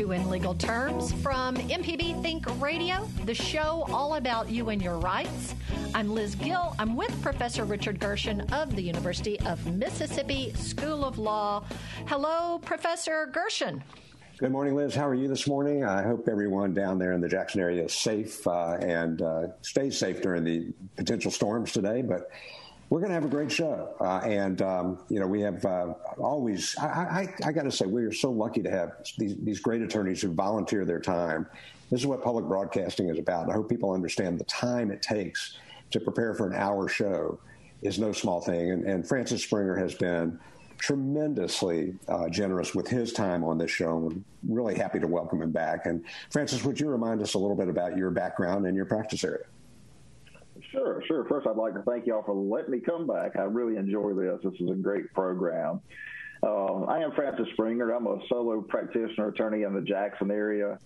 To In Legal Terms from MPB Think Radio, the show all about you and your rights. I'm Liz Gill. I'm with Professor Richard Gershon of the University of Mississippi School of Law. Hello, Professor Gershon. Good morning, Liz. How are you this morning? I hope everyone down there in the Jackson area is safe uh, and uh, stays safe during the potential storms today. But we're going to have a great show. Uh, and, um, you know, we have uh, always, I, I, I got to say, we are so lucky to have these, these great attorneys who volunteer their time. This is what public broadcasting is about. I hope people understand the time it takes to prepare for an hour show is no small thing. And, and Francis Springer has been tremendously uh, generous with his time on this show. We're really happy to welcome him back. And Francis, would you remind us a little bit about your background and your practice area? Sure, sure. First, I'd like to thank y'all for letting me come back. I really enjoy this. This is a great program. Uh, I am Francis Springer. I'm a solo practitioner attorney in the Jackson area.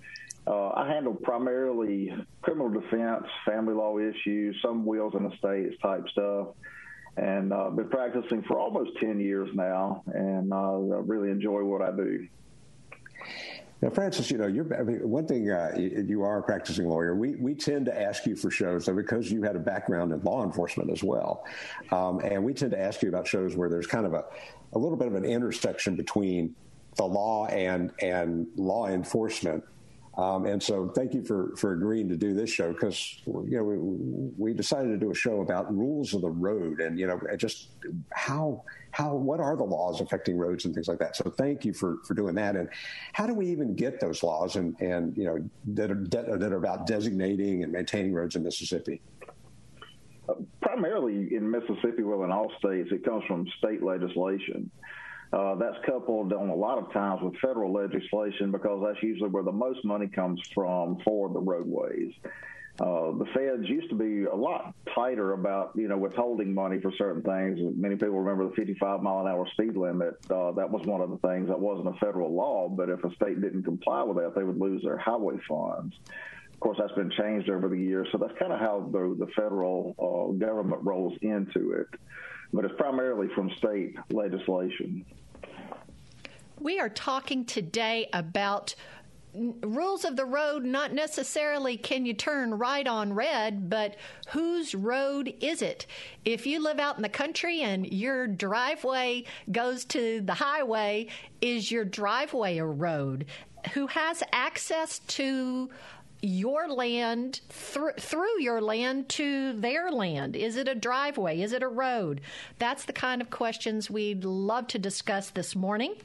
Uh, I handle primarily criminal defense, family law issues, some wills and estates type stuff, and I've uh, been practicing for almost 10 years now, and uh, I really enjoy what I do. Now, Francis, you know, you're I mean, one thing. Uh, you are a practicing lawyer. We we tend to ask you for shows so because you had a background in law enforcement as well, um, and we tend to ask you about shows where there's kind of a a little bit of an intersection between the law and and law enforcement. Um, and so, thank you for for agreeing to do this show because you know we, we decided to do a show about rules of the road and you know just how how what are the laws affecting roads and things like that. So thank you for for doing that. And how do we even get those laws and and you know that are that are about designating and maintaining roads in Mississippi? Uh, primarily in Mississippi, well, in all states, it comes from state legislation. Uh, that's coupled on a lot of times with federal legislation because that's usually where the most money comes from for the roadways uh, the feds used to be a lot tighter about you know withholding money for certain things. Many people remember the 55 mile an hour speed limit. Uh, that was one of the things that wasn't a federal law, but if a state didn't comply with that, they would lose their highway funds. Of course, that's been changed over the years, so that's kind of how the, the federal uh, government rolls into it. But it's primarily from state legislation. We are talking today about rules of the road not necessarily can you turn right on red, but whose road is it? If you live out in the country and your driveway goes to the highway, is your driveway a road? Who has access to your land through through your land to their land? Is it a driveway? Is it a road? That's the kind of questions we'd love to discuss this morning.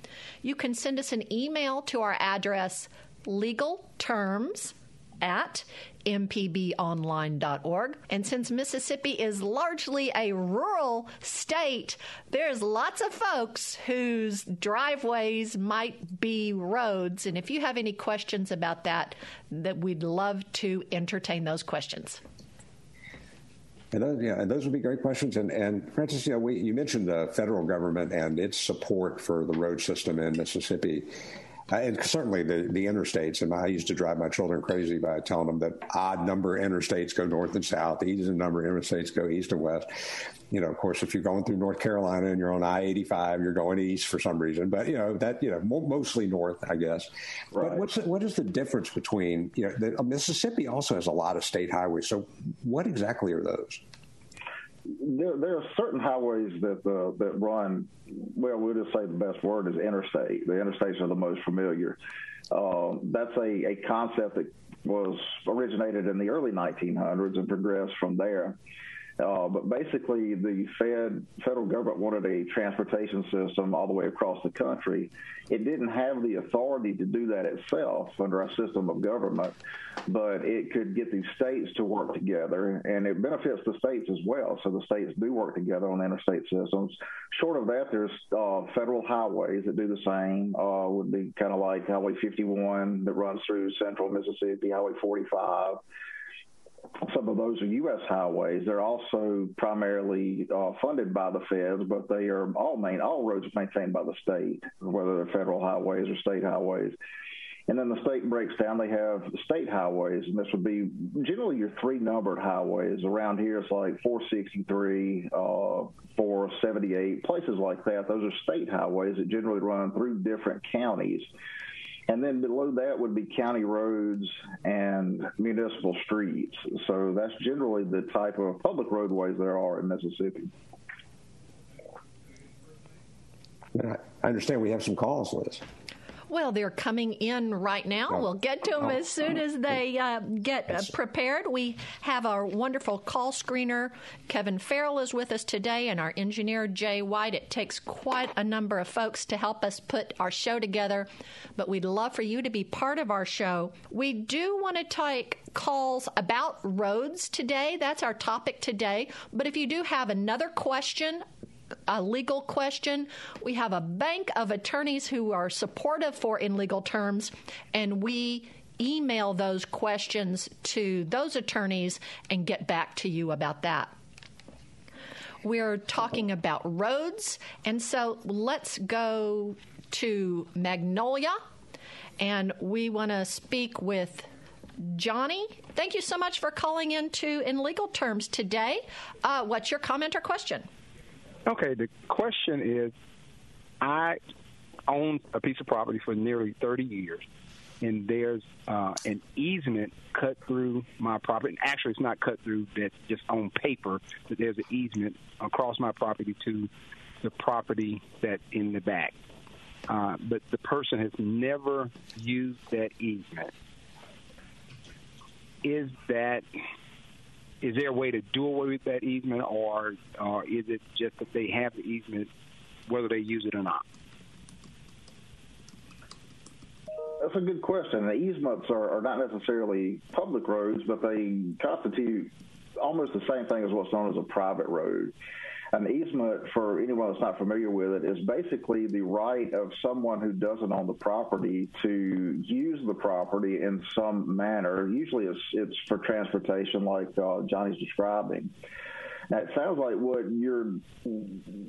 You can send us an email to our address legal terms at mpbonline.org. And since Mississippi is largely a rural state, there's lots of folks whose driveways might be roads. And if you have any questions about that, that we'd love to entertain those questions. And those, yeah, and those would be great questions. And, and Francis, you know, we, you mentioned the federal government and its support for the road system in Mississippi. And certainly the, the interstates. And I used to drive my children crazy by telling them that odd number interstates go north and south, even number interstates go east and west. You know, of course, if you're going through North Carolina and you're on I-85, you're going east for some reason. But you know that you know mostly north, I guess. Right. But what's what is the difference between you know the, Mississippi also has a lot of state highways. So what exactly are those? There, there are certain highways that uh, that run. Well, we'll just say the best word is interstate. The interstates are the most familiar. Uh, that's a, a concept that was originated in the early 1900s and progressed from there. Uh, but basically, the Fed federal government wanted a transportation system all the way across the country. It didn't have the authority to do that itself under our system of government, but it could get the states to work together, and it benefits the states as well. So the states do work together on interstate systems. Short of that, there's uh, federal highways that do the same. Uh, would be kind of like Highway 51 that runs through central Mississippi, Highway 45 some of those are U.S. highways. They're also primarily uh, funded by the feds, but they are all main all roads maintained by the state, whether they're federal highways or state highways. And then the state breaks down. They have state highways, and this would be generally your three numbered highways. Around here, it's like 463, uh, 478, places like that. Those are state highways that generally run through different counties. And then below that would be county roads and municipal streets. So that's generally the type of public roadways there are in Mississippi. I understand we have some calls, Liz. Well, they're coming in right now. Oh. We'll get to them oh. as soon as they uh, get uh, prepared. We have our wonderful call screener, Kevin Farrell, is with us today, and our engineer, Jay White. It takes quite a number of folks to help us put our show together, but we'd love for you to be part of our show. We do want to take calls about roads today. That's our topic today. But if you do have another question a legal question. We have a bank of attorneys who are supportive for in legal terms, and we email those questions to those attorneys and get back to you about that. We're talking about roads, and so let's go to Magnolia, and we want to speak with Johnny. Thank you so much for calling into in legal terms today. Uh, what's your comment or question? Okay, the question is I own a piece of property for nearly 30 years, and there's uh, an easement cut through my property. And Actually, it's not cut through, that's just on paper, but there's an easement across my property to the property that's in the back. Uh, but the person has never used that easement. Is that is there a way to do away with that easement, or or is it just that they have the easement, whether they use it or not? That's a good question. The easements are, are not necessarily public roads, but they constitute almost the same thing as what's known as a private road. An easement, for anyone that's not familiar with it, is basically the right of someone who doesn't own the property to use the property in some manner. Usually it's, it's for transportation, like uh, Johnny's describing. It sounds like what you're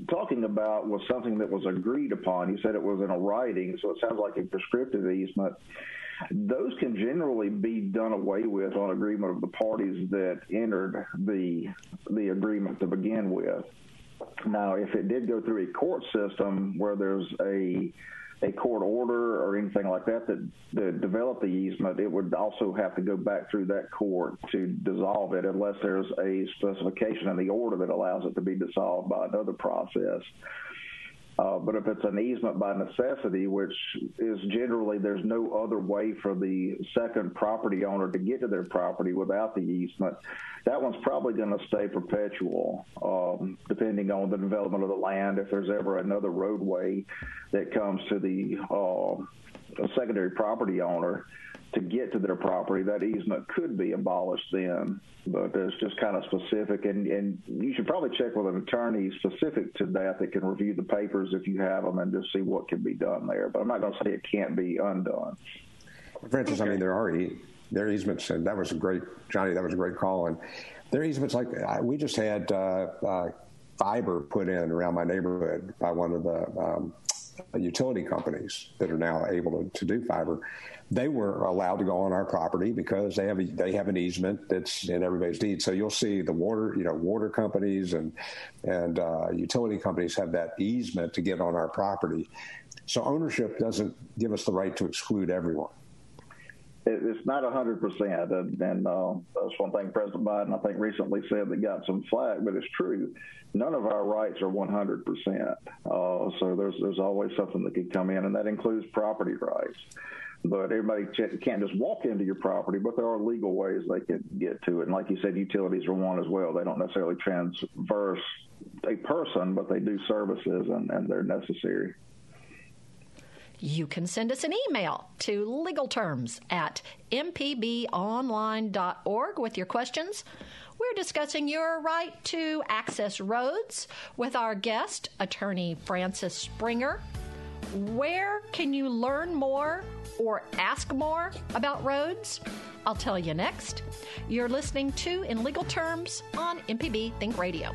talking about was something that was agreed upon. You said it was in a writing, so it sounds like a prescriptive easement. Those can generally be done away with on agreement of the parties that entered the the agreement to begin with. Now, if it did go through a court system where there's a a court order or anything like that that, that developed the easement, it would also have to go back through that court to dissolve it unless there's a specification in the order that allows it to be dissolved by another process. Uh, but if it's an easement by necessity, which is generally there's no other way for the second property owner to get to their property without the easement, that one's probably going to stay perpetual, um, depending on the development of the land. If there's ever another roadway that comes to the uh, secondary property owner, to get to their property, that easement could be abolished then. But it's just kind of specific, and, and you should probably check with an attorney specific to that that can review the papers if you have them and just see what can be done there. But I'm not going to say it can't be undone. Francis, okay. I mean, there are there are easements, and that was a great, Johnny, that was a great call. And there are easements like we just had uh, uh, fiber put in around my neighborhood by one of the um, utility companies that are now able to, to do fiber they were allowed to go on our property because they have a, they have an easement that's in everybody's deed. So you'll see the water, you know, water companies and and uh, utility companies have that easement to get on our property. So ownership doesn't give us the right to exclude everyone. It's not 100%. And, and uh, that's one thing President Biden, I think, recently said that got some flack, but it's true. None of our rights are 100%. Uh, so there's, there's always something that could come in, and that includes property rights. but everybody can't just walk into your property, but there are legal ways they can get to it. And like you said, utilities are one as well. They don't necessarily transverse a person, but they do services and, and they're necessary. You can send us an email to legalterms at mpbonline.org with your questions. We're discussing your right to access roads with our guest, attorney Francis Springer. Where can you learn more or ask more about roads? I'll tell you next. You're listening to In Legal Terms on MPB Think Radio.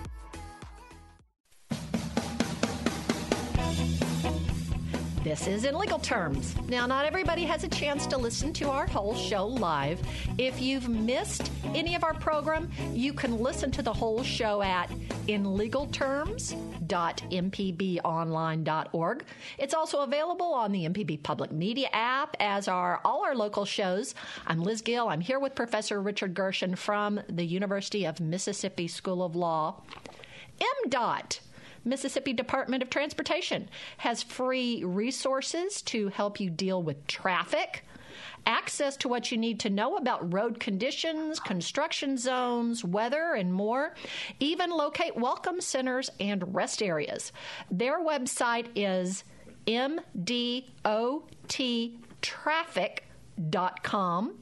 This is in legal terms. Now, not everybody has a chance to listen to our whole show live. If you've missed any of our program, you can listen to the whole show at inlegalterms.mpbonline.org. It's also available on the MPB Public Media app, as are all our local shows. I'm Liz Gill. I'm here with Professor Richard Gershon from the University of Mississippi School of Law. MDOT Mississippi Department of Transportation has free resources to help you deal with traffic, access to what you need to know about road conditions, construction zones, weather, and more, even locate welcome centers and rest areas. Their website is mdottraffic.com.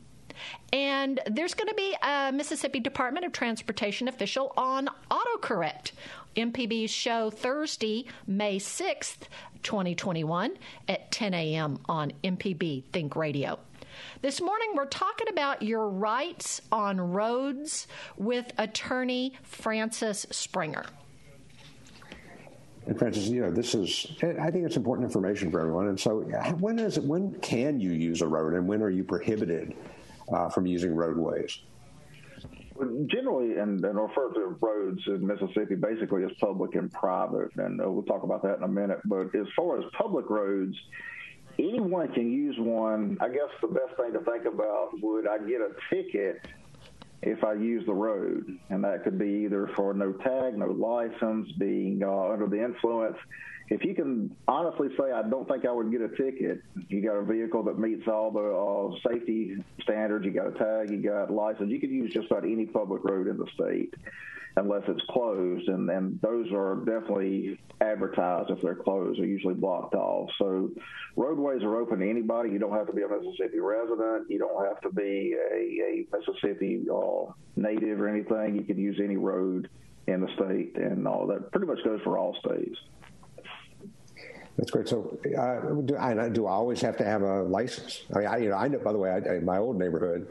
And there's going to be a Mississippi Department of Transportation official on autocorrect MPB's show Thursday, May 6th, 2021 at 10 a.m. on MPB Think Radio. This morning, we're talking about your rights on roads with attorney Francis Springer. And Francis, you know, this is, I think it's important information for everyone. And so, when is it, when can you use a road and when are you prohibited uh, from using roadways? Generally, and, and refer to roads in Mississippi basically as public and private, and uh, we'll talk about that in a minute. But as far as public roads, anyone can use one. I guess the best thing to think about would I get a ticket if I use the road, and that could be either for no tag, no license, being uh, under the influence if you can honestly say, I don't think I would get a ticket. You got a vehicle that meets all the uh, safety standards. You got a tag. You got license. You could use just about any public road in the state, unless it's closed, and and those are definitely advertised if they're closed. They're usually blocked off. So roadways are open to anybody. You don't have to be a Mississippi resident. You don't have to be a, a Mississippi uh, native or anything. You can use any road in the state, and all that pretty much goes for all states. That's great. So, uh, do, I, do I always have to have a license? I mean, I, you know, I know. By the way, I, in my old neighborhood,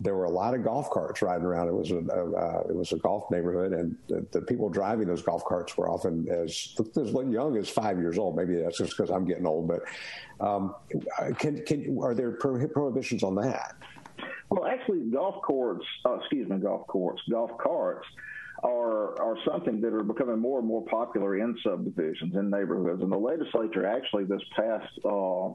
there were a lot of golf carts riding around. It was a, uh, it was a golf neighborhood, and the, the, people driving those golf carts were often as as young as five years old. Maybe that's just because I'm getting old. But um, can can are there prohibitions on that? Well, actually, golf courts. Uh, excuse me, golf courts, golf carts are are something that are becoming more and more popular in subdivisions in neighborhoods. And the legislature actually this past uh,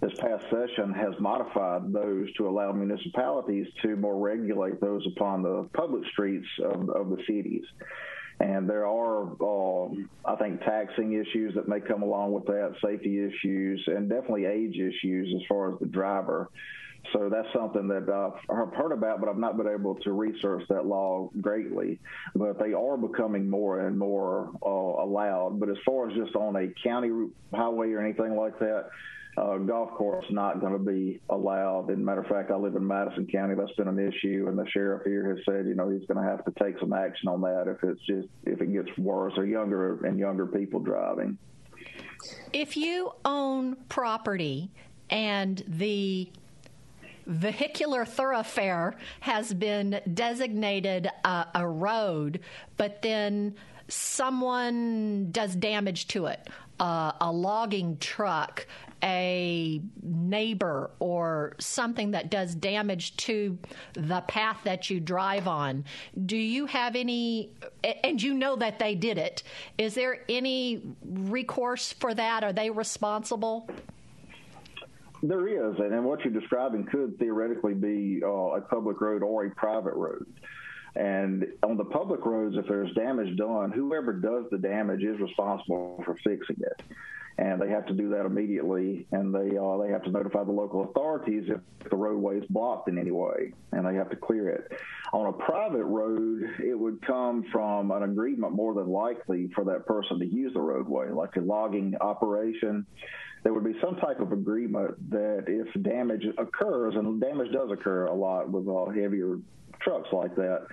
this past session has modified those to allow municipalities to more regulate those upon the public streets of, of the cities. And there are, um, I think, taxing issues that may come along with that, safety issues, and definitely age issues as far as the driver. So that's something that I've heard about, but I've not been able to research that law greatly. But they are becoming more and more uh, allowed. But as far as just on a county highway or anything like that, uh, golf course not going to be allowed. And matter of fact, I live in Madison County. That's been an issue, and the sheriff here has said, you know, he's going to have to take some action on that if it's just if it gets worse or younger and younger people driving. If you own property and the vehicular thoroughfare has been designated a, road, but then someone does damage to it. Uh, a logging truck, a neighbor, or something that does damage to the path that you drive on. Do you have any, and you know that they did it, is there any recourse for that? Are they responsible? There is, and what you're describing could theoretically be uh, a public road or a private road. And on the public roads, if there's damage done, whoever does the damage is responsible for fixing it. And they have to do that immediately, and they uh, they have to notify the local authorities if the roadway is blocked in any way, and they have to clear it. On a private road, it would come from an agreement more than likely for that person to use the roadway, like a logging operation there would be some type of agreement that if damage occurs, and damage does occur a lot with uh, heavier trucks like that,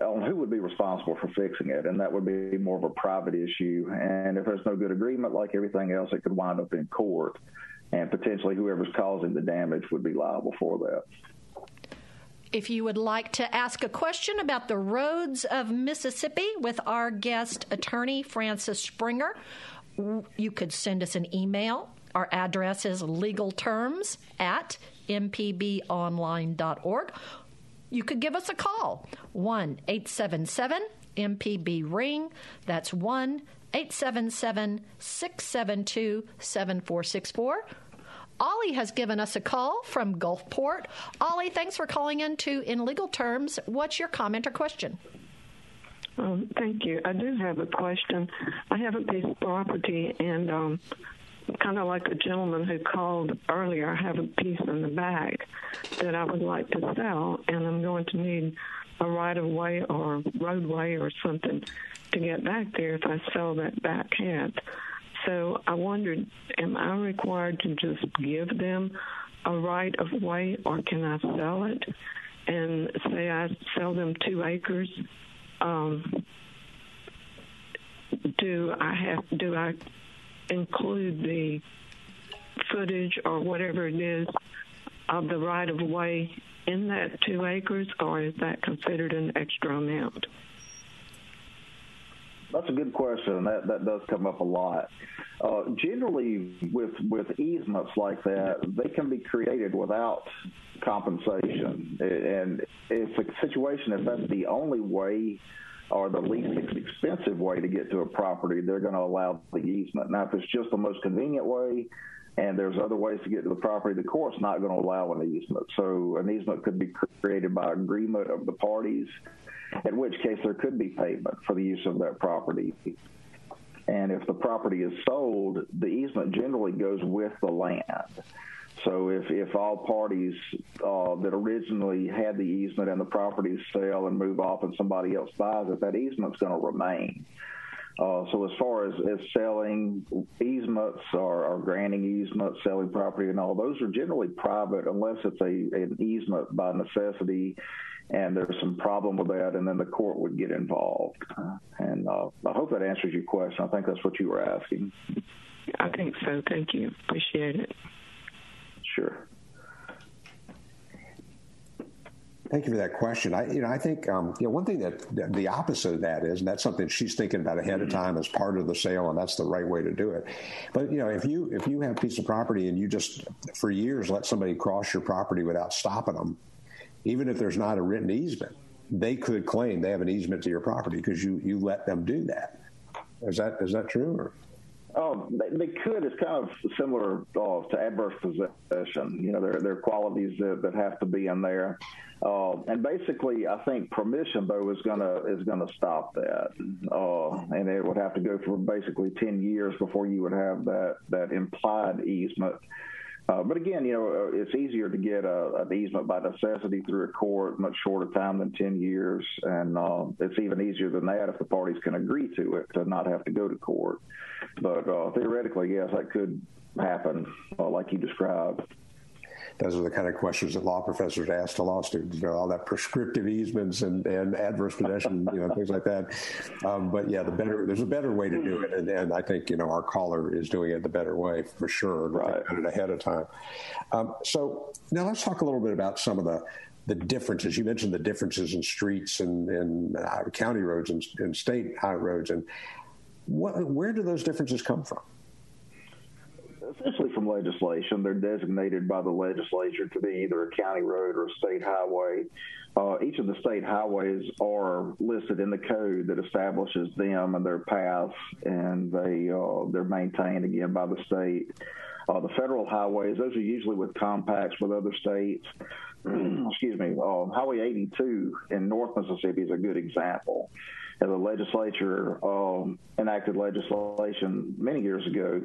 on who would be responsible for fixing it, and that would be more of a private issue. And if there's no good agreement, like everything else, it could wind up in court, and potentially whoever's causing the damage would be liable for that. If you would like to ask a question about the roads of Mississippi with our guest attorney, Francis Springer, you could send us an email. Our address is legalterms at mpbonline.org. You could give us a call, 1 877 MPB Ring. That's 1 877 672 7464. Ollie has given us a call from Gulfport. Ollie, thanks for calling in to In Legal Terms. What's your comment or question? Um, thank you. I do have a question. I have a piece of property, and um, kind of like a gentleman who called earlier, I have a piece in the back that I would like to sell, and I'm going to need a right of way or roadway or something to get back there if I sell that back half. So I wondered, am I required to just give them a right of way, or can I sell it? And say I sell them two acres um, do I have do I include the footage or whatever it is of the right of way in that two acres, or is that considered an extra amount? That's a good question. That that does come up a lot. Uh, generally, with with easements like that, they can be created without compensation. And it's a situation if that's the only way or the least expensive way to get to a property, they're going to allow the easement. Now, if it's just the most convenient way, and there's other ways to get to the property, the court's not going to allow an easement. So an easement could be created by agreement of the parties, in which case there could be payment for the use of that property. And if the property is sold, the easement generally goes with the land. So if, if all parties uh, that originally had the easement and the properties sell and move off and somebody else buys it, that easement's going to remain. Uh, so as far as, as selling easements or, or, granting easements, selling property and all, those are generally private unless it's a an easement by necessity and there's some problem with that, and then the court would get involved. And uh, I hope that answers your question. I think that's what you were asking. I think so. Thank you. Appreciate it. Sure. Thank you for that question. I, you know, I think um, you know one thing that the opposite of that is, and that's something she's thinking about ahead of time as part of the sale, and that's the right way to do it. But you know, if you if you have a piece of property and you just for years let somebody cross your property without stopping them, even if there's not a written easement, they could claim they have an easement to your property because you you let them do that. Is that is that true? Or? Oh, they, they could. It's kind of similar uh, to adverse possession. You know, there, there are qualities that, that have to be in there. Uh, and basically, I think permission though is gonna is gonna stop that, uh, and it would have to go for basically ten years before you would have that that implied easement. Uh, but again, you know, uh, it's easier to get a, an easement by necessity through a court, much shorter time than 10 years. And uh, it's even easier than that if the parties can agree to it to not have to go to court. But uh, theoretically, yes, that could happen, uh, like you described those are the kind of questions that law professors ask to law students, you know, all that prescriptive easements and, and adverse possession, you know, things like that. Um, but yeah, the better, there's a better way to do it. And, and, I think, you know, our caller is doing it the better way for sure. Right. It ahead of time. Um, so now let's talk a little bit about some of the, the differences. You mentioned the differences in streets and, and uh, county roads and, and state high roads. And what, where do those differences come from? Legislation. They're designated by the legislature to be either a county road or a state highway. Uh, each of the state highways are listed in the code that establishes them and their paths, and they uh, they're maintained again by the state. Uh, the federal highways, those are usually with compacts with other states. Excuse me. Uh, highway 82 in North Mississippi is a good example. And the legislature um, enacted legislation many years ago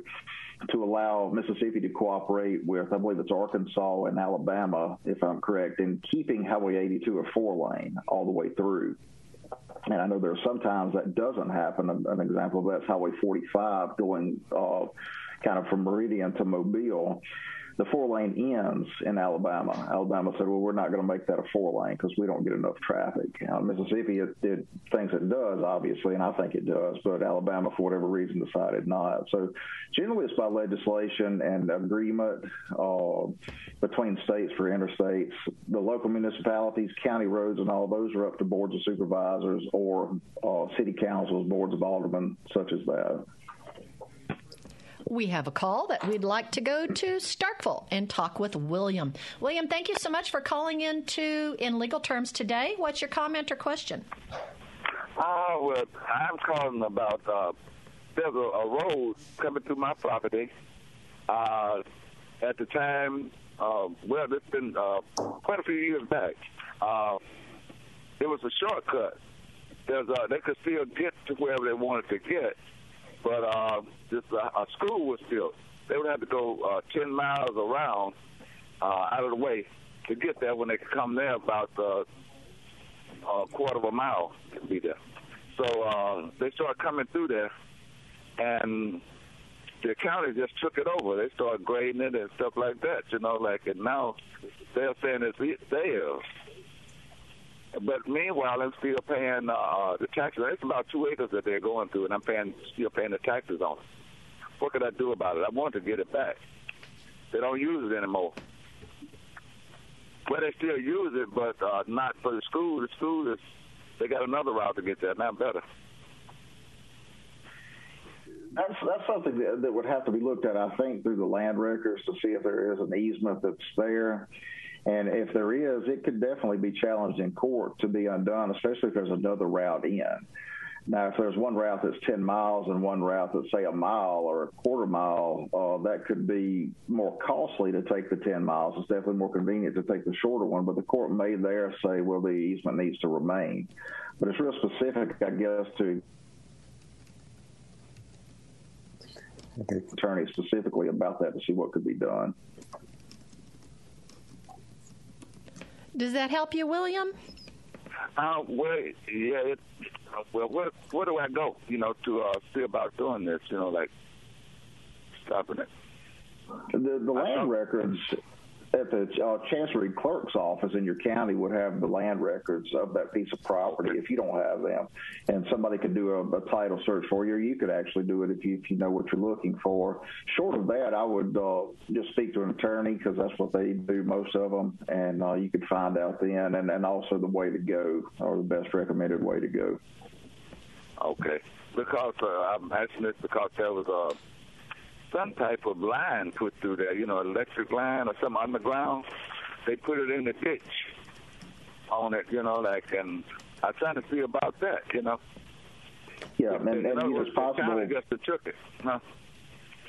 to allow Mississippi to cooperate with, I believe it's Arkansas and Alabama, if I'm correct, in keeping Highway 82 a four lane all the way through. And I know there are sometimes that doesn't happen. An, example of that's Highway 45 going uh, kind of from Meridian to Mobile the four lane ends in Alabama. Alabama said, well, we're not going to make that a four lane because we don't get enough traffic. Now, Mississippi, it, it thinks it does, obviously, and I think it does, but Alabama, for whatever reason, decided not. So generally, it's by legislation and agreement uh, between states for interstates. The local municipalities, county roads, and all those are up to boards of supervisors or uh, city councils, boards of aldermen, such as that. We have a call that we'd like to go to Starkville and talk with William. William, thank you so much for calling in to In Legal Terms today. What's your comment or question? Uh, well, I'm calling about uh, there's a, a road coming through my property. Uh, at the time, uh, well, it's been uh, quite a few years back. Uh, it was a shortcut. There's, they could still get to wherever they wanted to get, but uh, this uh, a school was built. They would have to go uh, 10 miles around uh, out of the way to get there when they could come there about uh, a quarter of a mile to be there. So uh, they started coming through there, and the county just took it over. They started grading it and stuff like that, you know, like, and now they're saying it's theirs. But meanwhile, I'm still paying uh, the taxes. It's about two acres that they're going through, and I'm paying still paying the taxes on it. What could I do about it? I want to get it back. They don't use it anymore. Well, they still use it, but uh, not for the school. The school is they got another route to get there. Now better. That's that's something that, that would have to be looked at, I think, through the land records to see if there is an easement that's there. And if there is, it could definitely be challenged in court to be undone, especially if there's another route in. Now, if there's one route that's 10 miles and one route that's, say, a mile or a quarter mile, uh, that could be more costly to take the 10 miles. It's definitely more convenient to take the shorter one, but the court may there say, well, the easement needs to remain. But it's real specific, I guess, to okay. attorney specifically about that to see what could be done. Does that help you, William? Uh, well, yeah. It, well, where where do I go? You know, to uh, see about doing this. You know, like stopping it. The the land records at the uh, Chancery Clerk's office in your county would have the land records of that piece of property if you don't have them. And somebody could do a, a title search for you, or you could actually do it if you, if you know what you're looking for. Short of that, I would uh, just speak to an attorney because that's what they do, most of them, and uh, you could find out then, and, and also the way to go, or the best recommended way to go. Okay. Because uh, I'm asking this because there was a some type of line put through there, you know, electric line or some underground. They put it in the ditch on it, you know, like, and I'm trying to see about that, you know. Yeah, and, and, and it's possible. just took it, huh?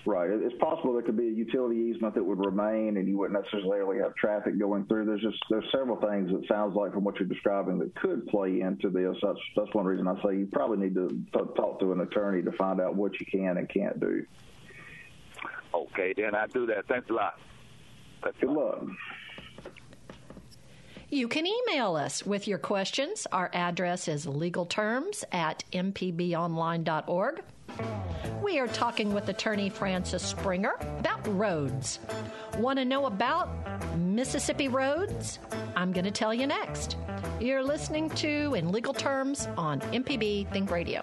Right. It's possible there could be a utility easement that would remain, and you wouldn't necessarily have traffic going through. There's just there's several things that sounds like from what you're describing that could play into this. That's that's one reason I say you probably need to t- talk to an attorney to find out what you can and can't do. Okay, then I do that. Thanks a lot. Thanks Good luck. You can email us with your questions. Our address is legalterms at mpbonline.org. We are talking with attorney Francis Springer about roads. Want to know about Mississippi roads? I'm going to tell you next. You're listening to In Legal Terms on MPB Think Radio.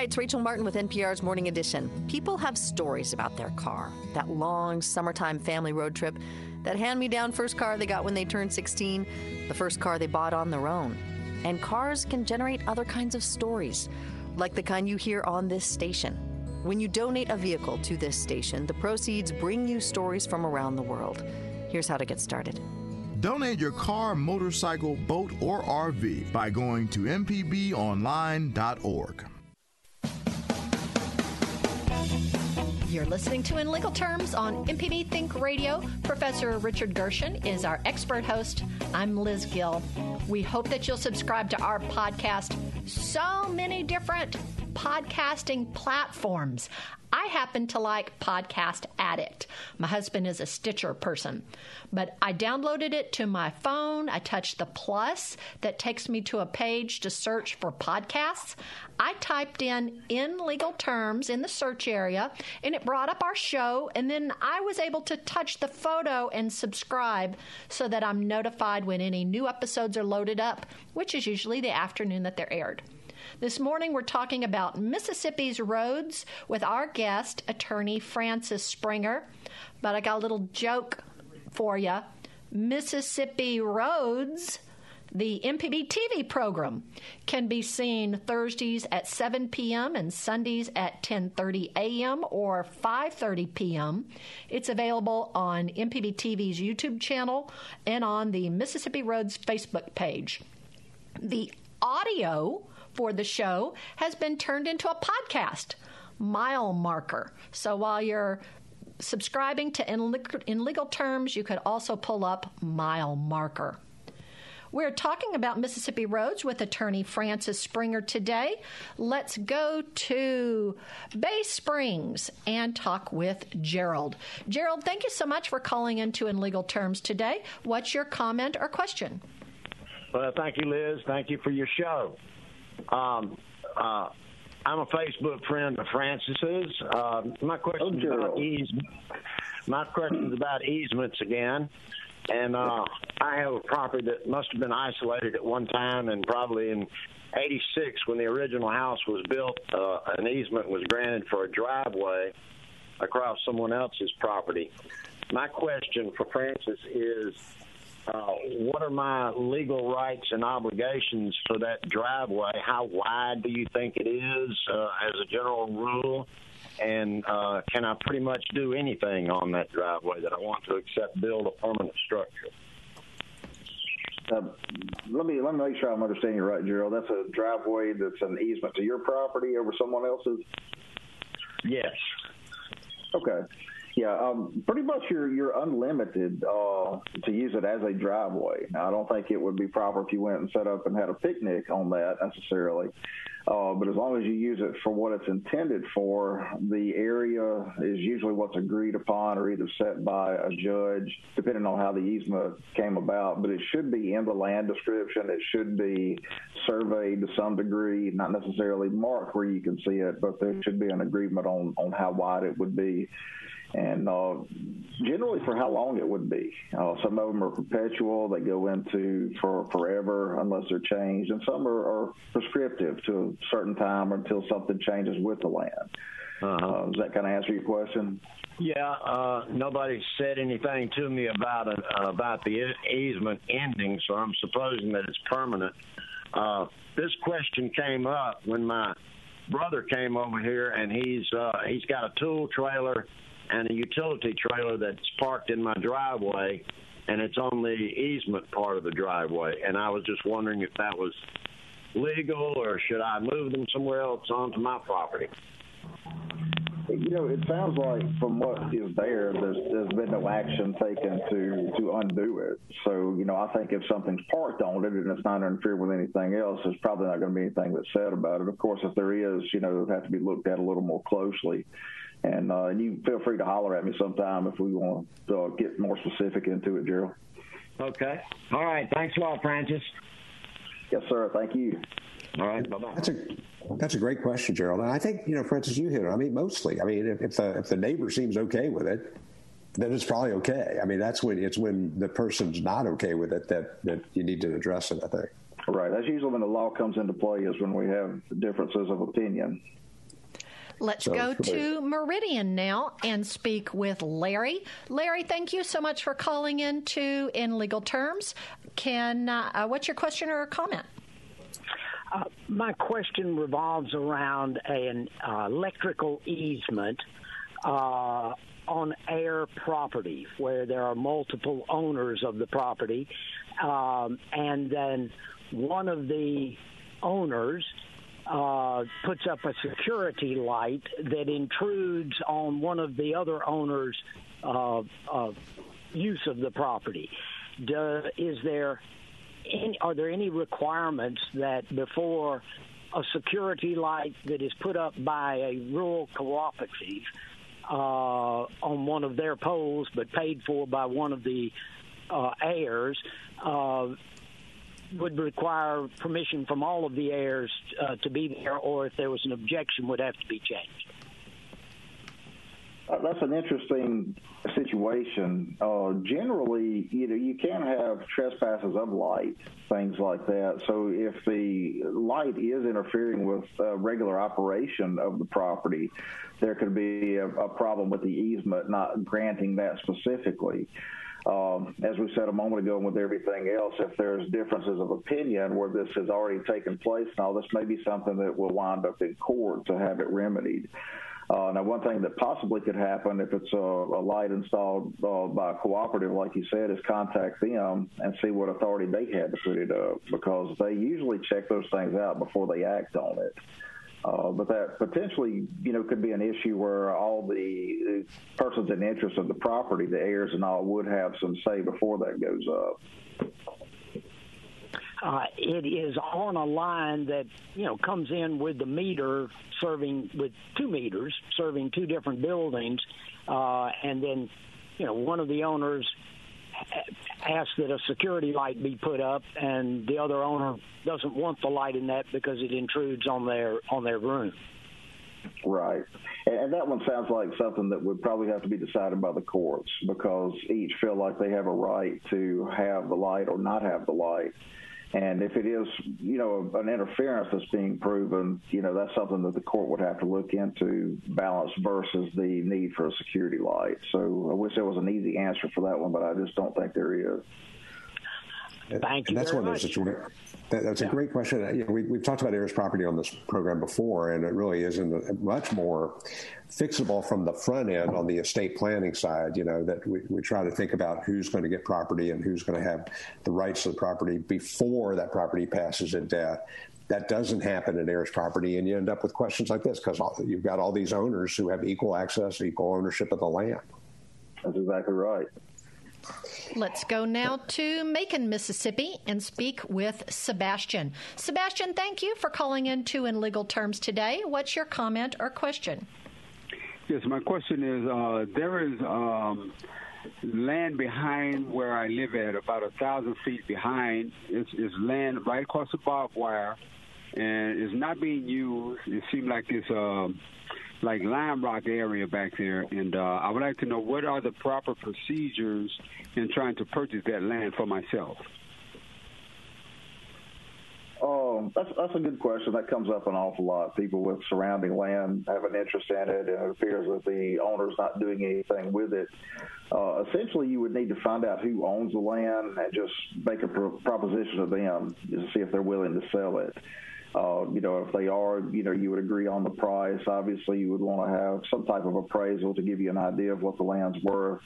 Hi, it's Rachel Martin with NPR's Morning Edition. People have stories about their car. That long summertime family road trip that hand me down first car they got when they turned 16, the first car they bought on their own. And cars can generate other kinds of stories, like the kind you hear on this station. When you donate a vehicle to this station, the proceeds bring you stories from around the world. Here's how to get started. Donate your car, motorcycle, boat, or RV by going to mpbonline.org. You're listening to In Legal Terms on MPB Think Radio. Professor Richard Gershon is our expert host. I'm Liz Gill. We hope that you'll subscribe to our podcast. So many different podcasting platforms. I happen to like Podcast Addict. My husband is a Stitcher person, but I downloaded it to my phone. I touched the plus that takes me to a page to search for podcasts. I typed in in legal terms in the search area and it brought up our show. And then I was able to touch the photo and subscribe so that I'm notified when any new episodes are loaded up, which is usually the afternoon that they're aired. This morning, we're talking about Mississippi's roads with our guest, attorney Francis Springer. But I got a little joke for you Mississippi Roads. The MPB TV program can be seen Thursdays at 7 p.m. and Sundays at 10:30 a.m. or 5:30 p.m. It's available on MPB TV's YouTube channel and on the Mississippi Roads Facebook page. The audio for the show has been turned into a podcast, Mile Marker. So while you're subscribing to in, legal terms, you could also pull up Mile Marker. We're talking about Mississippi roads with attorney Francis Springer today. Let's go to Bay Springs and talk with Gerald. Gerald, thank you so much for calling into In Legal Terms today. What's your comment or question? Well, thank you, Liz. Thank you for your show. Um, uh, I'm a Facebook friend of Francis's. Uh, my question oh, about easement. My question is about easements again. And uh, I have a property that must have been isolated at one time, and probably in '86, when the original house was built, uh, an easement was granted for a driveway across someone else's property. My question for Francis is uh, what are my legal rights and obligations for that driveway? How wide do you think it is uh, as a general rule? And uh, can I pretty much do anything on that driveway that I want to except build a permanent structure? Uh, let me let me make sure I'm understanding you right, Gerald. That's a driveway that's an easement to your property over someone else's. Yes. Okay. Yeah, um, pretty much you're you're unlimited uh, to use it as a driveway. Now, I don't think it would be proper if you went and set up and had a picnic on that necessarily. Uh, but as long as you use it for what it's intended for, the area is usually what's agreed upon or either set by a judge, depending on how the easement came about. But it should be in the land description. It should be surveyed to some degree, not necessarily marked where you can see it, but there should be an agreement on, on how wide it would be and uh, generally for how long it would be. Uh, some of them are perpetual; they go into for forever unless they're changed, and some are, are prescriptive to a certain time or until something changes with the land. Uh-huh. Uh, does that kind of answer your question? Yeah, uh, nobody said anything to me about it, uh, about the easement ending, so I'm supposing that it's permanent. Uh, this question came up when my brother came over here, and he's uh, he's got a tool trailer and a utility trailer that's parked in my driveway, and it's on the easement part of the driveway. And I was just wondering if that was legal or should I move them somewhere else onto my property? You know, it sounds like from what is there, there's, there's been no action taken to to undo it. So, you know, I think if something's parked on it and it's not interfering with anything else, there's probably not going to be anything that's said about it. Of course, if there is, you know, it would have to be looked at a little more closely. And, uh, and you feel free to holler at me sometime if we want to uh, get more specific into it, Gerald. Okay. All right. Thanks a lot, Francis. Yes, sir. Thank you. All right. Bye bye. That's a that's a great question, Gerald. And I think you know, Francis, you hit it. I mean, mostly. I mean, if, if the if the neighbor seems okay with it, then it's probably okay. I mean, that's when it's when the person's not okay with it that that you need to address it. I think. Right. That's usually when the law comes into play is when we have differences of opinion. Let's so, go to Meridian now and speak with Larry. Larry, thank you so much for calling in to In Legal Terms. Can uh, uh, what's your question or comment? Uh, my question revolves around an uh, electrical easement uh, on heir property where there are multiple owners of the property, um, and then one of the owners uh, puts up a security light that intrudes on one of the other owners' uh, uh, use of the property. Do, is there any, are there any requirements that before a security light that is put up by a rural cooperative uh, on one of their poles but paid for by one of the uh, heirs uh, would require permission from all of the heirs uh, to be there, or if there was an objection, would have to be changed. Uh, that's an interesting situation. Uh, generally, you know, you can have trespasses of light, things like that. So if the light is interfering with uh, regular operation of the property, there could be a, a problem with the easement not granting that specifically. Um, as we said a moment ago, with everything else, if there's differences of opinion where this has already taken place, now this may be something that will wind up in court to have it remedied. Uh, now, one thing that possibly could happen if it's a, a light installed uh, by a cooperative, like you said, is contact them and see what authority they had to put it up because they usually check those things out before they act on it. Uh, but that potentially, you know, could be an issue where all the persons in interest of the property, the heirs and all, would have some say before that goes up. Uh, it is on a line that you know comes in with the meter serving with two meters serving two different buildings, uh, and then you know one of the owners asked that a security light be put up, and the other owner doesn't want the light in that because it intrudes on their on their room. Right. And that one sounds like something that would probably have to be decided by the courts because each feel like they have a right to have the light or not have the light. And if it is, you know, an interference that's being proven, you know, that's something that the court would have to look into balance versus the need for a security light. So I wish there was an easy answer for that one, but I just don't think there is. Thank you. And that's one of those situations. That, that's yeah. a great question. You know, we, have talked about heirs property on this program before, and it really isn't much more fixable from the front end on the estate planning side. You know that we, we try to think about who's going to get property and who's going to have the rights to the property before that property passes in death. That doesn't happen in heirs property, and you end up with questions like this because you've got all these owners who have equal access, equal ownership of the land. That's exactly right. Let's go now to Macon, Mississippi, and speak with Sebastian. Sebastian, thank you for calling in to In Legal Terms today. What's your comment or question? Yes, my question is uh, there is um, land behind where I live at, about a thousand feet behind. It's, it's land right across the barbed wire, and it's not being used. It seems like it's. Uh, like Lime Rock area back there, and uh, I would like to know what are the proper procedures in trying to purchase that land for myself. Oh, that's that's a good question. That comes up an awful lot. People with surrounding land have an interest in it, and it appears that the owner's not doing anything with it. Uh, essentially, you would need to find out who owns the land and just make a pro- proposition to them to see if they're willing to sell it. Uh, you know, if they are, you know, you would agree on the price. Obviously, you would want to have some type of appraisal to give you an idea of what the land's worth.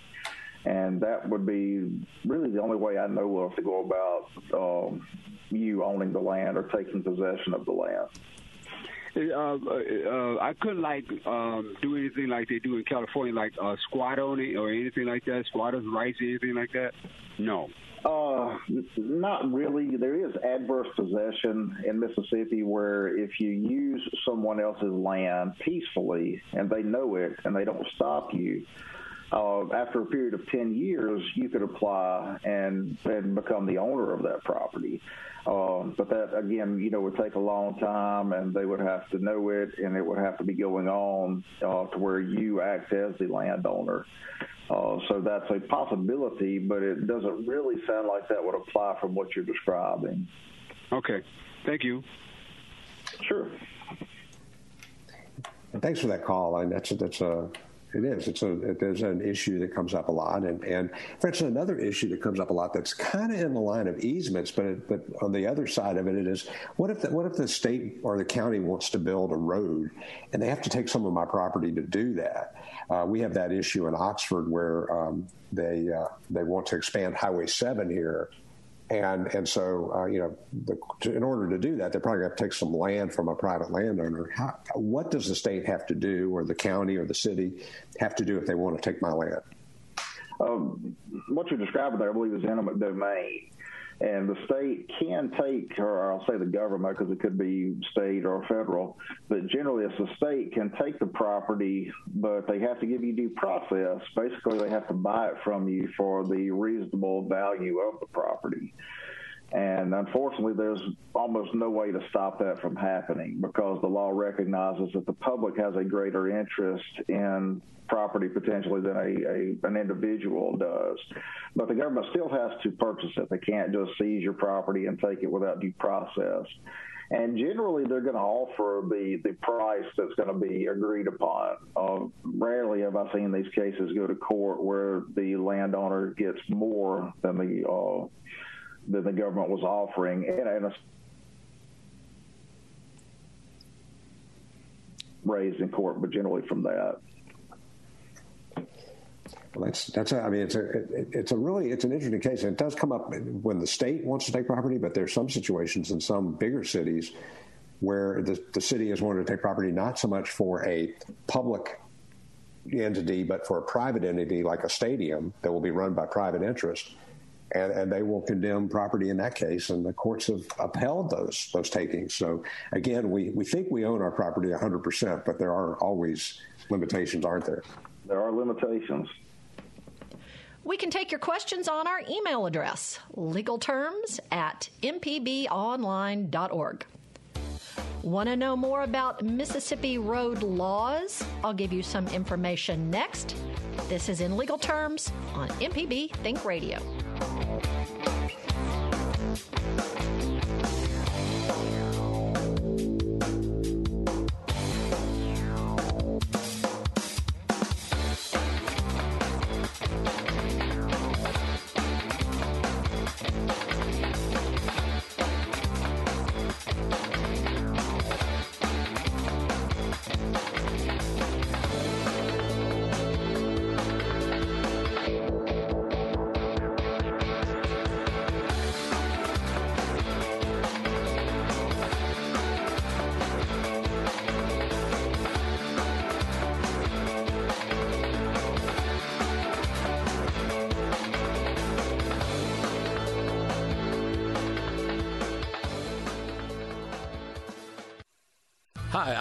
And that would be really the only way I know of to go about um, you owning the land or taking possession of the land. Uh, uh, I couldn't like um, do anything like they do in California, like uh, squat owning or anything like that, squatters' rights, anything like that. No. Uh, not really. There is adverse possession in Mississippi where if you use someone else's land peacefully and they know it and they don't stop you, uh, after a period of 10 years, you could apply and, and become the owner of that property. Um, but that, again, you know, would take a long time and they would have to know it and it would have to be going on uh, to where you act as the landowner. Uh, so that's a possibility, but it doesn't really sound like that would apply from what you're describing. Okay. Thank you. Sure. And thanks for that call. And that's that's a it is. It's a is an issue that comes up a lot, and and instance, another issue that comes up a lot that's kind of in the line of easements, but it, but on the other side of it, it is what if the, what if the state or the county wants to build a road, and they have to take some of my property to do that. Uh, we have that issue in Oxford where um, they uh, they want to expand Highway Seven here, and and so uh, you know, the, to, in order to do that, they're probably going to take some land from a private landowner. How, what does the state have to do, or the county, or the city have to do if they want to take my land? Um, what you're describing there, I believe, is eminent domain. And the state can take, or I'll say the government, because it could be state or federal, but generally it's the state can take the property, but they have to give you due process. Basically, they have to buy it from you for the reasonable value of the property. And unfortunately, there's almost no way to stop that from happening because the law recognizes that the public has a greater interest in property potentially than a, a, an individual does. But the government still has to purchase it. They can't just seize your property and take it without due process. And generally, they're going to offer the, the price that's going to be agreed upon. Uh, rarely have I seen these cases go to court where the landowner gets more than the uh, than the government was offering, and, and a raised in court, but generally from that. Well, that's that's. A, I mean, it's a it's a really it's an interesting case, and it does come up when the state wants to take property. But there's some situations in some bigger cities where the the city is wanting to take property not so much for a public entity, but for a private entity like a stadium that will be run by private interest. And, and they will condemn property in that case, and the courts have upheld those those takings. So again, we, we think we own our property 100 percent, but there are always limitations, aren't there? There are limitations. We can take your questions on our email address, legalterms at mpbonline.org. Want to know more about Mississippi road laws? I'll give you some information next. This is In Legal Terms on MPB Think Radio. Hi,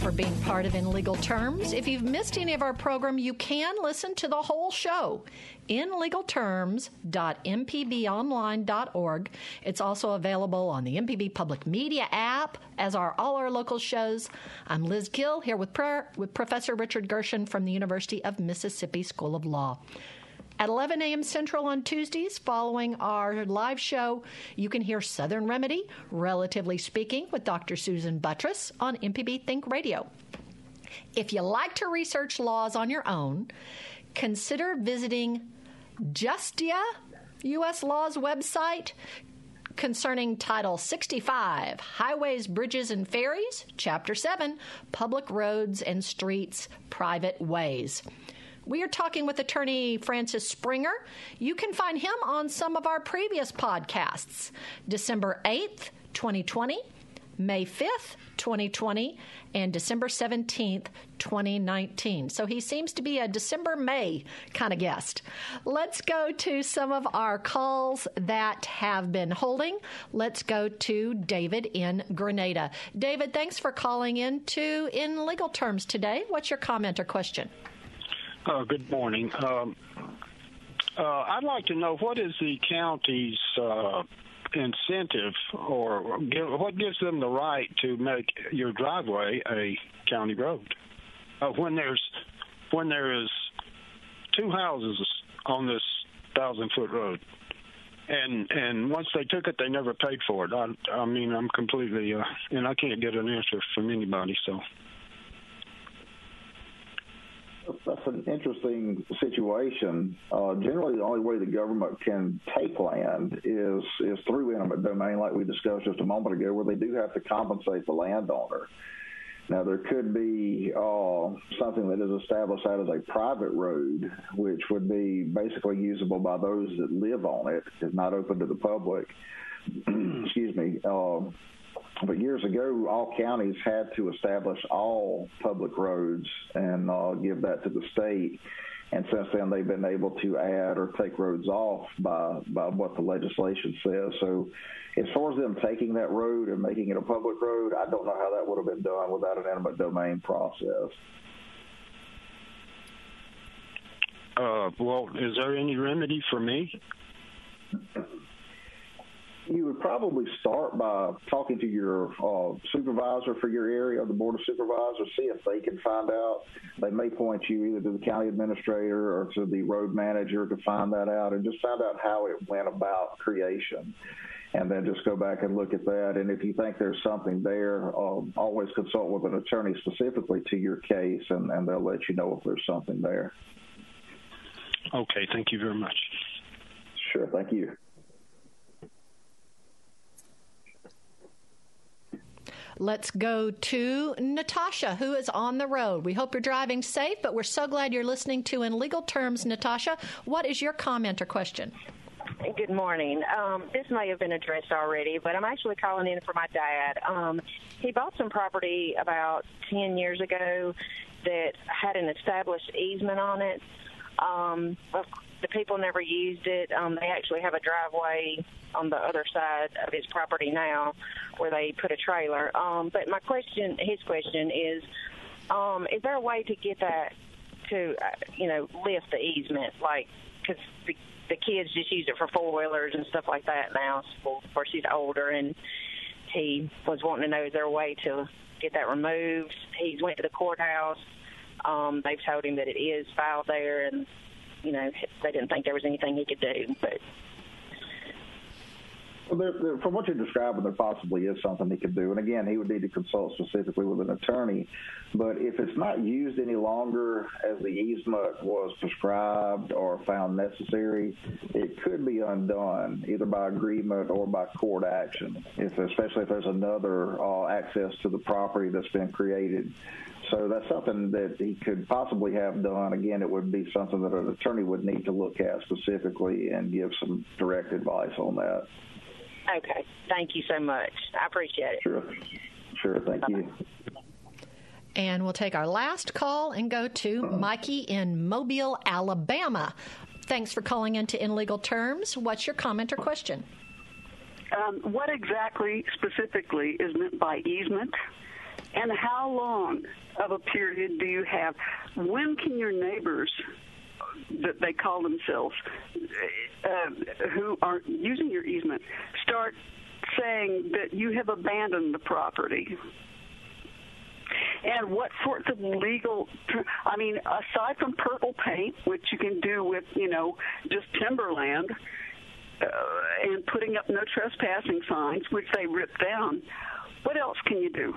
For being part of In Legal Terms. If you've missed any of our program, you can listen to the whole show in legalterms.mpbonline.org. It's also available on the MPB Public Media app, as are all our local shows. I'm Liz Gill here with, prayer, with Professor Richard Gershon from the University of Mississippi School of Law. At 11 a.m. Central on Tuesdays, following our live show, you can hear Southern Remedy, relatively speaking, with Dr. Susan Buttross on MPB Think Radio. If you like to research laws on your own, consider visiting Justia, U.S. Law's website concerning Title 65, Highways, Bridges, and Ferries, Chapter 7, Public Roads and Streets, Private Ways. We are talking with attorney Francis Springer. You can find him on some of our previous podcasts December 8th, 2020, May 5th, 2020, and December 17th, 2019. So he seems to be a December May kind of guest. Let's go to some of our calls that have been holding. Let's go to David in Grenada. David, thanks for calling in to In Legal Terms today. What's your comment or question? Uh, good morning. Um, uh, I'd like to know what is the county's uh, incentive or give, what gives them the right to make your driveway a county road? Uh, when there's when there is two houses on this thousand foot road and and once they took it they never paid for it. I i mean i'm completely uh and i can't get an answer from anybody so that's an interesting situation. Uh, generally, the only way the government can take land is is through eminent domain, like we discussed just a moment ago, where they do have to compensate the landowner. Now, there could be uh, something that is established out as a private road, which would be basically usable by those that live on it. it, is not open to the public. Excuse me. Uh, but years ago, all counties had to establish all public roads and uh, give that to the state. And since then, they've been able to add or take roads off by by what the legislation says. So, as far as them taking that road and making it a public road, I don't know how that would have been done without an eminent domain process. Uh, well, is there any remedy for me? you would probably start by talking to your uh, supervisor for your area, the board of supervisors, see if they can find out. They may point you either to the county administrator or to the road manager to find that out, and just find out how it went about creation. And then just go back and look at that. And if you think there's something there, uh, always consult with an attorney specifically to your case, and, and they'll let you know if there's something there. Okay, thank you very much. Sure, thank you. Let's go to Natasha, who is on the road. We hope you're driving safe, but we're so glad you're listening to In Legal Terms. Natasha, what is your comment or question? Good morning. Um, this may have been addressed already, but I'm actually calling in for my dad. Um, he bought some property about 10 years ago that had an established easement on it. Um, the people never used it. Um, they actually have a driveway on the other side of his property now where they put a trailer. Um, but my question, his question is, um, is there a way to get that to, uh, you know, lift the easement? Like, because the, the kids just use it for four wheelers and stuff like that now. Of course, he's older and he was wanting to know is there a way to get that removed. He's went to the courthouse Um, they've told him that it is filed there, and you know they didn't think there was anything he could do. But well, there, there, from what you're describing, there possibly is something he could do. And again, he would need to consult specifically with an attorney. But if it's not used any longer as the easement was prescribed or found necessary, it could be undone either by agreement or by court action, if, especially if there's another uh, access to the property that's been created. So that's something that he could possibly have done. Again, it would be something that an attorney would need to look at specifically and give some direct advice on that. Okay. Thank you so much. I appreciate it. Sure. Sure. Thank Bye-bye. you. And we'll take our last call and go to Mikey in Mobile, Alabama. Thanks for calling into In Legal Terms. What's your comment or question? Um, what exactly, specifically, is meant by easement? And how long of a period do you have? When can your neighbors that they call themselves, uh, who are using your easement, start saying that you have abandoned the property. And what sorts of legal, I mean, aside from purple paint, which you can do with, you know, just timberland, uh, and putting up no trespassing signs, which they rip down, what else can you do?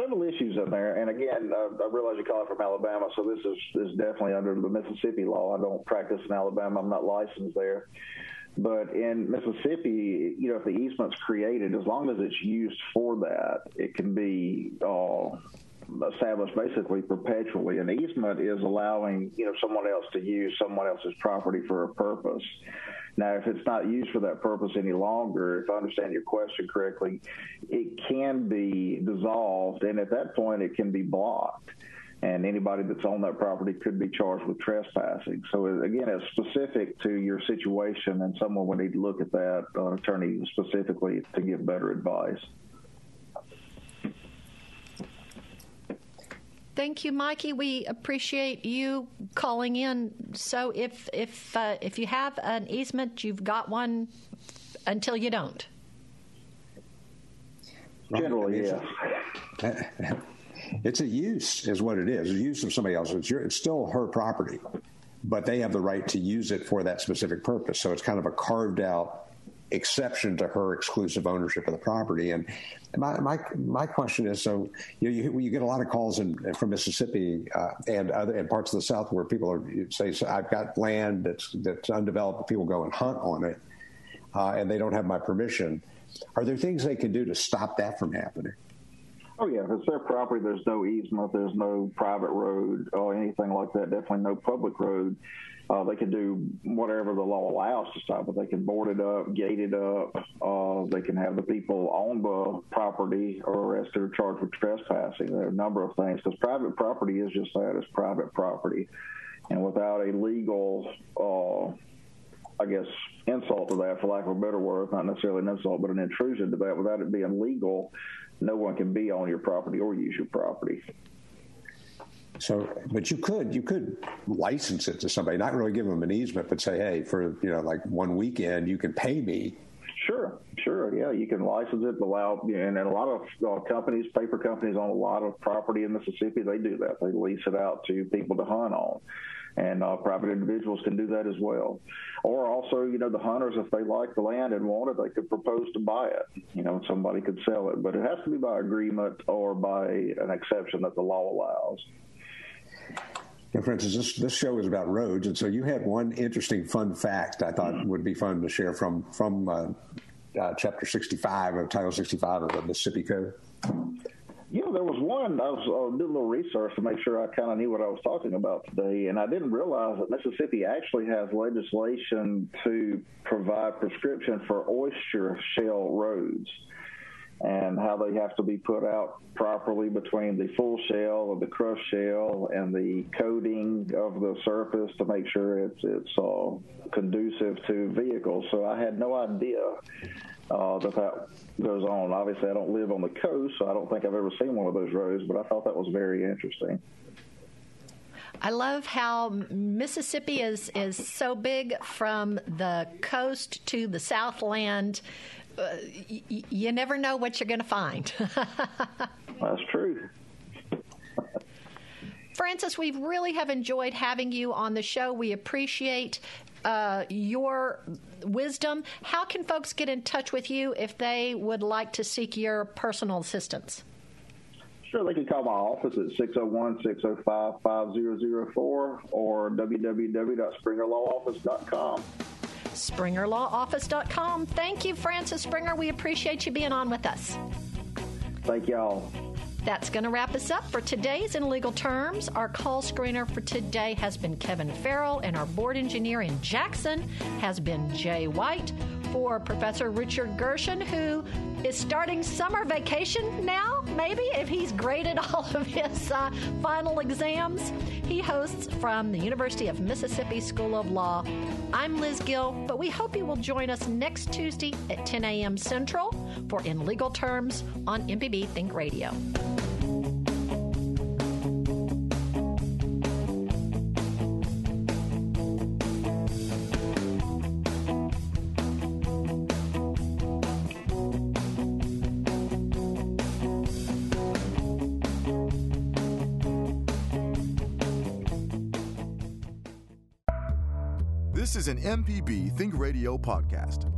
Several issues in there. And again, uh, I realize you're calling from Alabama, so this is, is definitely under the Mississippi law. I don't practice in Alabama. I'm not licensed there. But in Mississippi, you know, if the easement's created, as long as it's used for that, it can be uh, established basically perpetually. An easement is allowing, you know, someone else to use someone else's property for a purpose. Now, if it's not used for that purpose any longer, if I understand your question correctly, it can be dissolved, and at that point, it can be blocked. And anybody that's on that property could be charged with trespassing. So again, it's specific to your situation, and someone would need to look at that, an attorney specifically, to give better advice. Thank you, Mikey. We appreciate you calling in. So if if uh, if you have an easement, you've got one until you don't. Generally, yeah. It's a use, is what it is. A use of somebody else. It's, your, it's still her property, but they have the right to use it for that specific purpose. So it's kind of a carved out exception to her exclusive ownership of the property. And my my, my question is: so you, you, you get a lot of calls in, from Mississippi uh, and other and parts of the South where people are say, so "I've got land that's that's undeveloped. People go and hunt on it, uh, and they don't have my permission." Are there things they can do to stop that from happening? Oh yeah, if it's their property, there's no easement, there's no private road or anything like that. Definitely no public road. Uh, they can do whatever the law allows to stop it. They can board it up, gate it up. Uh, they can have the people on the property arrested or charged with trespassing. There are a number of things because private property is just that, it's private property. And without a legal, uh, I guess, insult to that, for lack of a better word, not necessarily an insult, but an intrusion to that, without it being legal, no one can be on your property or use your property. So, but you could you could license it to somebody, not really give them an easement, but say, hey, for you know, like one weekend, you can pay me. Sure, sure, yeah, you can license it, allow, and, a lot of uh, companies, paper companies, on a lot of property in Mississippi, they do that. They lease it out to people to hunt on and uh, private individuals can do that as well. Or also, you know, the hunters, if they like the land and want it, they could propose to buy it. You know, somebody could sell it, but it has to be by agreement or by an exception that the law allows. And for instance, this, this show is about roads, and so you had one interesting fun fact I thought mm-hmm. would be fun to share from from uh, uh, Chapter 65 of Title 65 of the Mississippi Code. Yeah, there was one. I was uh, doing a little research to make sure I kind of knew what I was talking about today, and I didn't realize that Mississippi actually has legislation to provide prescription for oyster shell roads and how they have to be put out properly between the full shell of the crushed shell and the coating of the surface to make sure it's it's conducive to vehicles. So I had no idea uh, that that goes on. Obviously, I don't live on the coast, so I don't think I've ever seen one of those roads. But I thought that was very interesting. I love how Mississippi is is so big from the coast to the Southland uh, y- you never know what you're going to find. That's true. Francis, we really have enjoyed having you on the show. We appreciate uh, your wisdom. How can folks get in touch with you if they would like to seek your personal assistance? Sure, they can call my office at 601 605 5004 or www.springerlawoffice.com. SpringerLawOffice.com. Thank you, Francis Springer. We appreciate you being on with us. Thank y'all. That's going to wrap us up for today's In Legal Terms. Our call screener for today has been Kevin Farrell, and our board engineer in Jackson has been Jay White. For Professor Richard Gershon, who is starting summer vacation now, maybe, if he's graded all of his uh, final exams. He hosts from the University of Mississippi School of Law. I'm Liz Gill, but we hope you will join us next Tuesday at 10 a.m. Central for In Legal Terms on MPB Think Radio. An MPB Think Radio podcast.